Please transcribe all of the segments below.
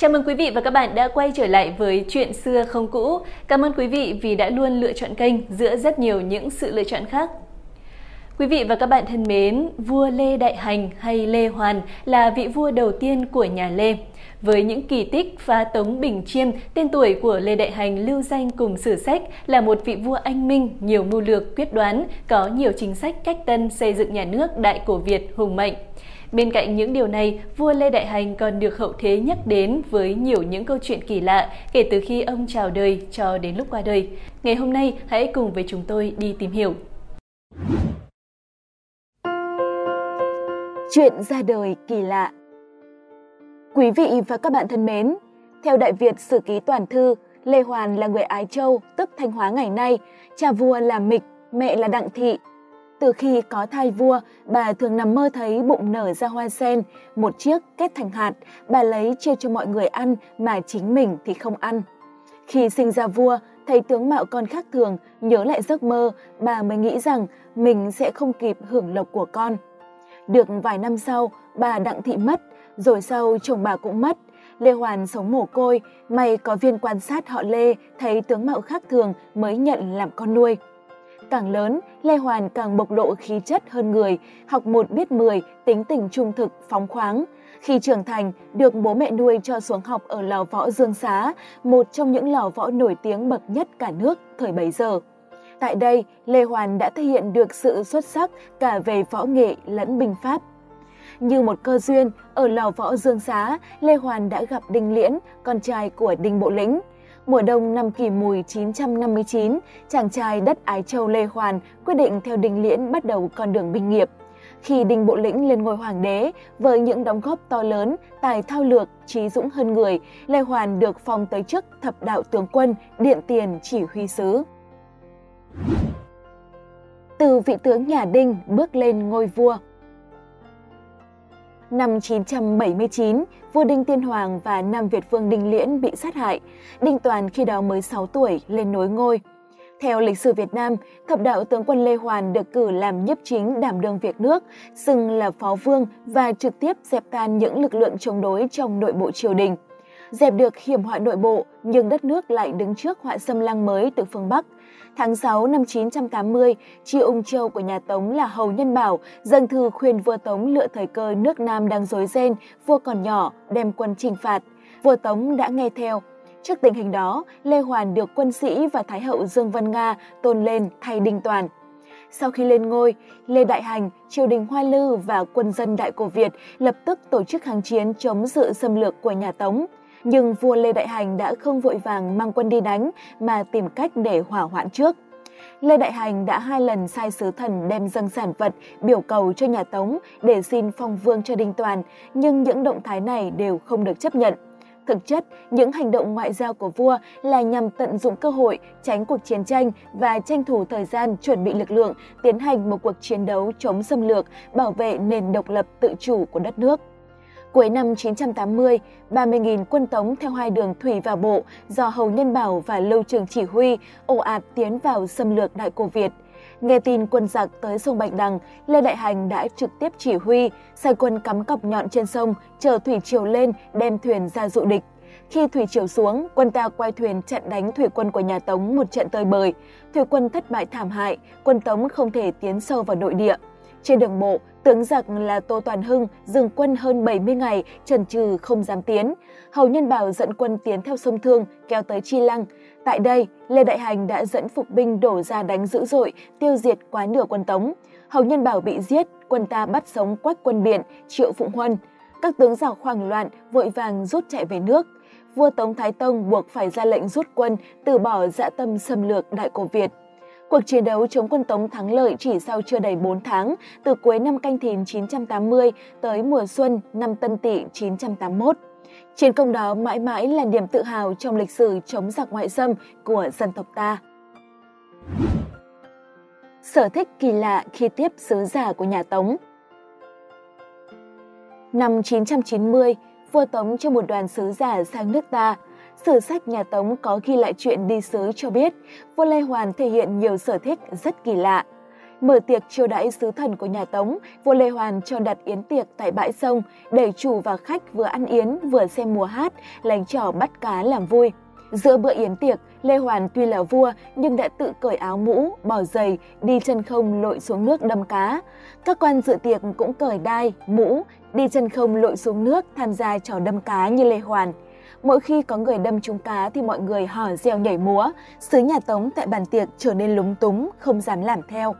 Chào mừng quý vị và các bạn đã quay trở lại với Chuyện xưa không cũ. Cảm ơn quý vị vì đã luôn lựa chọn kênh giữa rất nhiều những sự lựa chọn khác. Quý vị và các bạn thân mến, vua Lê Đại Hành hay Lê Hoàn là vị vua đầu tiên của nhà Lê. Với những kỳ tích phá tống Bình Chiêm, tên tuổi của Lê Đại Hành lưu danh cùng sử sách là một vị vua anh minh, nhiều mưu lược, quyết đoán, có nhiều chính sách cách tân xây dựng nhà nước Đại cổ Việt hùng mạnh. Bên cạnh những điều này, vua Lê Đại Hành còn được hậu thế nhắc đến với nhiều những câu chuyện kỳ lạ kể từ khi ông chào đời cho đến lúc qua đời. Ngày hôm nay, hãy cùng với chúng tôi đi tìm hiểu. Chuyện ra đời kỳ lạ Quý vị và các bạn thân mến, theo Đại Việt Sử Ký Toàn Thư, Lê Hoàn là người Ái Châu, tức Thanh Hóa ngày nay, cha vua là Mịch, mẹ là Đặng Thị, từ khi có thai vua, bà thường nằm mơ thấy bụng nở ra hoa sen, một chiếc kết thành hạt, bà lấy chia cho mọi người ăn mà chính mình thì không ăn. Khi sinh ra vua, thấy tướng mạo con khác thường, nhớ lại giấc mơ, bà mới nghĩ rằng mình sẽ không kịp hưởng lộc của con. Được vài năm sau, bà Đặng Thị mất, rồi sau chồng bà cũng mất. Lê Hoàn sống mồ côi, may có viên quan sát họ Lê thấy tướng mạo khác thường mới nhận làm con nuôi. Càng lớn, Lê Hoàn càng bộc lộ khí chất hơn người, học một biết mười, tính tình trung thực, phóng khoáng. Khi trưởng thành, được bố mẹ nuôi cho xuống học ở lò võ Dương Xá, một trong những lò võ nổi tiếng bậc nhất cả nước thời bấy giờ. Tại đây, Lê Hoàn đã thể hiện được sự xuất sắc cả về võ nghệ lẫn binh pháp. Như một cơ duyên, ở lò võ Dương Xá, Lê Hoàn đã gặp Đinh Liễn, con trai của Đinh Bộ Lĩnh. Mùa đông năm kỷ mùi 959, chàng trai đất Ái Châu Lê Hoàn quyết định theo Đinh Liễn bắt đầu con đường binh nghiệp. Khi Đinh Bộ Lĩnh lên ngôi hoàng đế, với những đóng góp to lớn, tài thao lược, trí dũng hơn người, Lê Hoàn được phong tới chức thập đạo tướng quân, điện tiền chỉ huy sứ. Từ vị tướng nhà Đinh bước lên ngôi vua Năm 979, vua Đinh Tiên Hoàng và Nam Việt Vương Đinh Liễn bị sát hại. Đinh Toàn khi đó mới 6 tuổi lên nối ngôi. Theo lịch sử Việt Nam, thập đạo tướng quân Lê Hoàn được cử làm nhiếp chính đảm đương việc nước, xưng là phó vương và trực tiếp dẹp tan những lực lượng chống đối trong nội bộ triều đình. Dẹp được hiểm họa nội bộ, nhưng đất nước lại đứng trước họa xâm lăng mới từ phương Bắc – Tháng 6 năm 980, tri ung châu của nhà Tống là Hầu Nhân Bảo dâng thư khuyên vua Tống lựa thời cơ nước Nam đang rối ren, vua còn nhỏ, đem quân trừng phạt. Vua Tống đã nghe theo. Trước tình hình đó, Lê Hoàn được quân sĩ và Thái hậu Dương Vân Nga tôn lên thay Đinh Toàn. Sau khi lên ngôi, Lê Đại Hành, triều đình Hoa Lư và quân dân Đại Cổ Việt lập tức tổ chức kháng chiến chống sự xâm lược của nhà Tống nhưng vua Lê Đại Hành đã không vội vàng mang quân đi đánh mà tìm cách để hỏa hoãn trước. Lê Đại Hành đã hai lần sai sứ thần đem dâng sản vật biểu cầu cho nhà Tống để xin phong vương cho Đinh Toàn, nhưng những động thái này đều không được chấp nhận. Thực chất, những hành động ngoại giao của vua là nhằm tận dụng cơ hội, tránh cuộc chiến tranh và tranh thủ thời gian chuẩn bị lực lượng, tiến hành một cuộc chiến đấu chống xâm lược, bảo vệ nền độc lập tự chủ của đất nước. Cuối năm 980, 30.000 quân Tống theo hai đường thủy và bộ do Hầu Nhân Bảo và Lưu Trường chỉ huy ồ ạt tiến vào xâm lược Đại Cổ Việt. Nghe tin quân giặc tới sông Bạch Đằng, Lê Đại Hành đã trực tiếp chỉ huy, sai quân cắm cọc nhọn trên sông, chờ thủy triều lên, đem thuyền ra dụ địch. Khi thủy triều xuống, quân ta quay thuyền chặn đánh thủy quân của nhà Tống một trận tơi bời. Thủy quân thất bại thảm hại, quân Tống không thể tiến sâu vào nội địa. Trên đường bộ, tướng giặc là Tô Toàn Hưng dừng quân hơn 70 ngày, trần trừ không dám tiến. Hầu Nhân Bảo dẫn quân tiến theo sông Thương, kéo tới Chi Lăng. Tại đây, Lê Đại Hành đã dẫn phục binh đổ ra đánh dữ dội, tiêu diệt quá nửa quân Tống. Hầu Nhân Bảo bị giết, quân ta bắt sống quách quân biển, triệu Phụng Huân. Các tướng giặc hoảng loạn, vội vàng rút chạy về nước. Vua Tống Thái Tông buộc phải ra lệnh rút quân, từ bỏ dã tâm xâm lược Đại Cổ Việt. Cuộc chiến đấu chống quân Tống thắng lợi chỉ sau chưa đầy 4 tháng, từ cuối năm Canh Thìn 980 tới mùa xuân năm Tân Tỵ 981. Chiến công đó mãi mãi là niềm tự hào trong lịch sử chống giặc ngoại xâm của dân tộc ta. Sở thích kỳ lạ khi tiếp sứ giả của nhà Tống Năm 990, vua Tống cho một đoàn sứ giả sang nước ta – Sử sách nhà Tống có ghi lại chuyện đi sứ cho biết, vua Lê Hoàn thể hiện nhiều sở thích rất kỳ lạ. Mở tiệc chiêu đãi sứ thần của nhà Tống, vua Lê Hoàn cho đặt yến tiệc tại bãi sông để chủ và khách vừa ăn yến vừa xem mùa hát, lành trò bắt cá làm vui. Giữa bữa yến tiệc, Lê Hoàn tuy là vua nhưng đã tự cởi áo mũ, bỏ giày, đi chân không lội xuống nước đâm cá. Các quan dự tiệc cũng cởi đai, mũ, đi chân không lội xuống nước tham gia trò đâm cá như Lê Hoàn. Mỗi khi có người đâm trúng cá thì mọi người hò reo nhảy múa, sứ nhà Tống tại bàn tiệc trở nên lúng túng, không dám làm theo.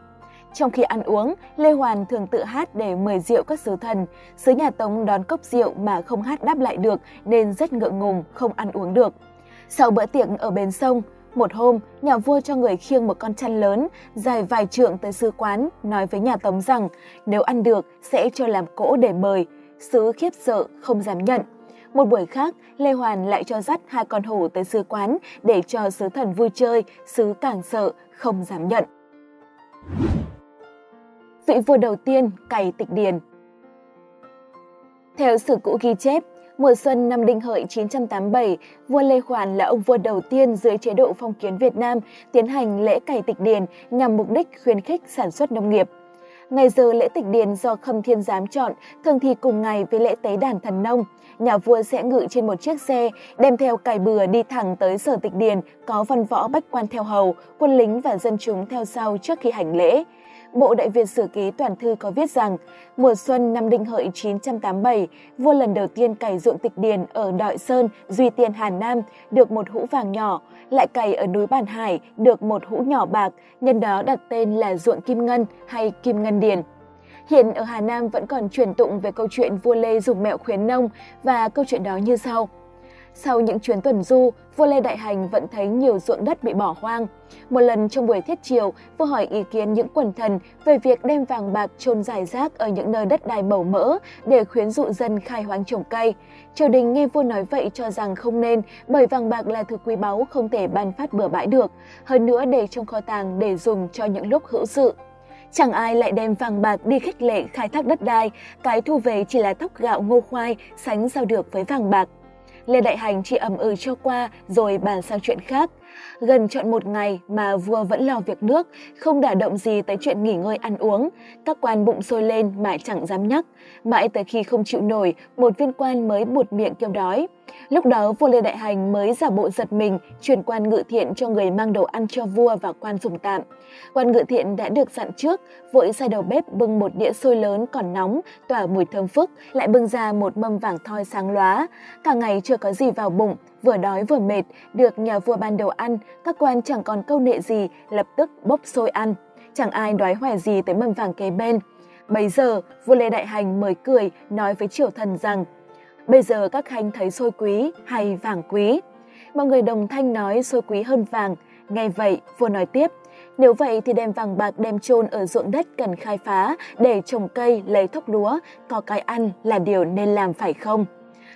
Trong khi ăn uống, Lê Hoàn thường tự hát để mời rượu các sứ thần. Sứ nhà Tống đón cốc rượu mà không hát đáp lại được nên rất ngượng ngùng, không ăn uống được. Sau bữa tiệc ở bên sông, một hôm, nhà vua cho người khiêng một con chăn lớn, dài vài trượng tới sứ quán, nói với nhà Tống rằng nếu ăn được sẽ cho làm cỗ để mời. Sứ khiếp sợ, không dám nhận. Một buổi khác, Lê Hoàn lại cho dắt hai con hổ tới sứ quán để cho sứ thần vui chơi, sứ càng sợ, không dám nhận. Vị vua đầu tiên cày tịch điền Theo sử cũ ghi chép, Mùa xuân năm Đinh Hợi 987, vua Lê Hoàn là ông vua đầu tiên dưới chế độ phong kiến Việt Nam tiến hành lễ cày tịch điền nhằm mục đích khuyến khích sản xuất nông nghiệp. Ngày giờ lễ tịch điền do Khâm Thiên Giám chọn, thường thì cùng ngày với lễ tế đàn thần nông. Nhà vua sẽ ngự trên một chiếc xe, đem theo cài bừa đi thẳng tới sở tịch điền, có văn võ bách quan theo hầu, quân lính và dân chúng theo sau trước khi hành lễ. Bộ Đại Việt Sử Ký Toàn Thư có viết rằng, mùa xuân năm Đinh Hợi 987, vua lần đầu tiên cày ruộng tịch điền ở Đội Sơn, Duy Tiên Hà Nam, được một hũ vàng nhỏ, lại cày ở núi Bản Hải, được một hũ nhỏ bạc, nhân đó đặt tên là ruộng Kim Ngân hay Kim Ngân Điền. Hiện ở Hà Nam vẫn còn truyền tụng về câu chuyện vua Lê dùng mẹo khuyến nông và câu chuyện đó như sau. Sau những chuyến tuần du, vua Lê Đại Hành vẫn thấy nhiều ruộng đất bị bỏ hoang. Một lần trong buổi thiết triều, vua hỏi ý kiến những quần thần về việc đem vàng bạc chôn giải rác ở những nơi đất đai màu mỡ để khuyến dụ dân khai hoang trồng cây. Triều đình nghe vua nói vậy cho rằng không nên, bởi vàng bạc là thứ quý báu không thể ban phát bừa bãi được, hơn nữa để trong kho tàng để dùng cho những lúc hữu sự. Chẳng ai lại đem vàng bạc đi khích lệ khai thác đất đai, cái thu về chỉ là thóc gạo ngô khoai sánh sao được với vàng bạc. Lê Đại Hành chỉ ẩm ừ cho qua rồi bàn sang chuyện khác. Gần chọn một ngày mà vua vẫn lo việc nước, không đả động gì tới chuyện nghỉ ngơi ăn uống. Các quan bụng sôi lên mà chẳng dám nhắc. Mãi tới khi không chịu nổi, một viên quan mới bụt miệng kêu đói. Lúc đó vua Lê Đại Hành mới giả bộ giật mình, chuyển quan ngự thiện cho người mang đồ ăn cho vua và quan dùng tạm. Quan ngự thiện đã được dặn trước, vội sai đầu bếp bưng một đĩa xôi lớn còn nóng, tỏa mùi thơm phức, lại bưng ra một mâm vàng thoi sáng lóa. Cả ngày chưa có gì vào bụng, vừa đói vừa mệt, được nhà vua ban đồ ăn, các quan chẳng còn câu nệ gì, lập tức bốc xôi ăn. Chẳng ai đói hoài gì tới mâm vàng kế bên. Bây giờ, vua Lê Đại Hành mới cười, nói với triều thần rằng Bây giờ các khanh thấy xôi quý hay vàng quý? Mọi người đồng thanh nói xôi quý hơn vàng. Nghe vậy, vua nói tiếp, nếu vậy thì đem vàng bạc đem chôn ở ruộng đất cần khai phá để trồng cây lấy thóc lúa, có cái ăn là điều nên làm phải không?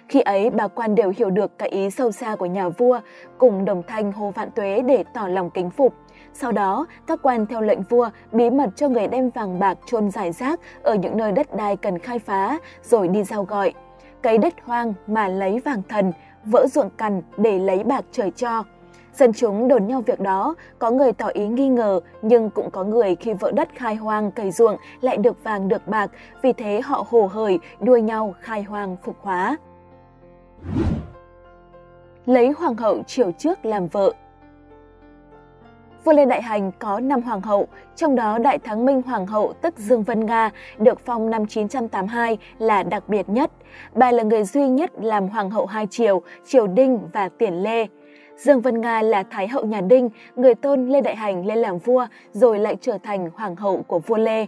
Khi ấy bà quan đều hiểu được cái ý sâu xa của nhà vua, cùng đồng thanh hô vạn tuế để tỏ lòng kính phục. Sau đó, các quan theo lệnh vua bí mật cho người đem vàng bạc chôn giải rác ở những nơi đất đai cần khai phá, rồi đi giao gọi. Cấy đất hoang mà lấy vàng thần, vỡ ruộng cằn để lấy bạc trời cho. Dân chúng đồn nhau việc đó, có người tỏ ý nghi ngờ, nhưng cũng có người khi vỡ đất khai hoang cày ruộng lại được vàng được bạc, vì thế họ hồ hởi đua nhau khai hoang phục hóa. Lấy hoàng hậu triều trước làm vợ Vua Lê Đại Hành có 5 hoàng hậu, trong đó Đại Thắng Minh Hoàng hậu tức Dương Vân Nga được phong năm 982 là đặc biệt nhất. Bà là người duy nhất làm hoàng hậu hai triều, triều Đinh và Tiền Lê. Dương Vân Nga là Thái hậu nhà Đinh, người tôn Lê Đại Hành lên làm vua rồi lại trở thành hoàng hậu của vua Lê.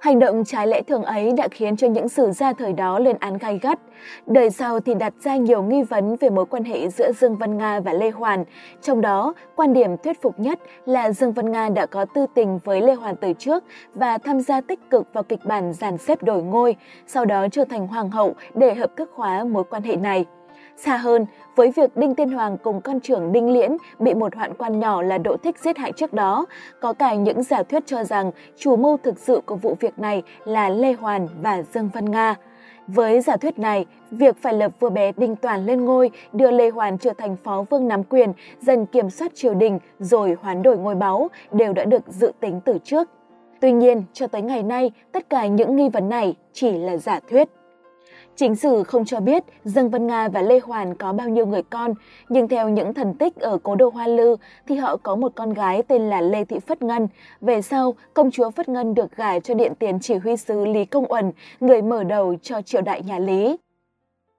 Hành động trái lẽ thường ấy đã khiến cho những sử gia thời đó lên án gay gắt. Đời sau thì đặt ra nhiều nghi vấn về mối quan hệ giữa Dương Văn Nga và Lê Hoàn. Trong đó, quan điểm thuyết phục nhất là Dương Văn Nga đã có tư tình với Lê Hoàn từ trước và tham gia tích cực vào kịch bản giàn xếp đổi ngôi, sau đó trở thành hoàng hậu để hợp thức hóa mối quan hệ này. Xa hơn, với việc Đinh Tiên Hoàng cùng con trưởng Đinh Liễn bị một hoạn quan nhỏ là Đỗ Thích giết hại trước đó, có cả những giả thuyết cho rằng chủ mưu thực sự của vụ việc này là Lê Hoàn và Dương Văn Nga. Với giả thuyết này, việc phải lập vua bé Đinh Toàn lên ngôi, đưa Lê Hoàn trở thành phó vương nắm quyền, dần kiểm soát triều đình rồi hoán đổi ngôi báu đều đã được dự tính từ trước. Tuy nhiên, cho tới ngày nay, tất cả những nghi vấn này chỉ là giả thuyết. Chính sử không cho biết Dương Vân Nga và Lê Hoàn có bao nhiêu người con, nhưng theo những thần tích ở cố đô Hoa Lư thì họ có một con gái tên là Lê Thị Phất Ngân. Về sau, công chúa Phất Ngân được gả cho điện tiền chỉ huy sứ Lý Công Uẩn, người mở đầu cho triều đại nhà Lý.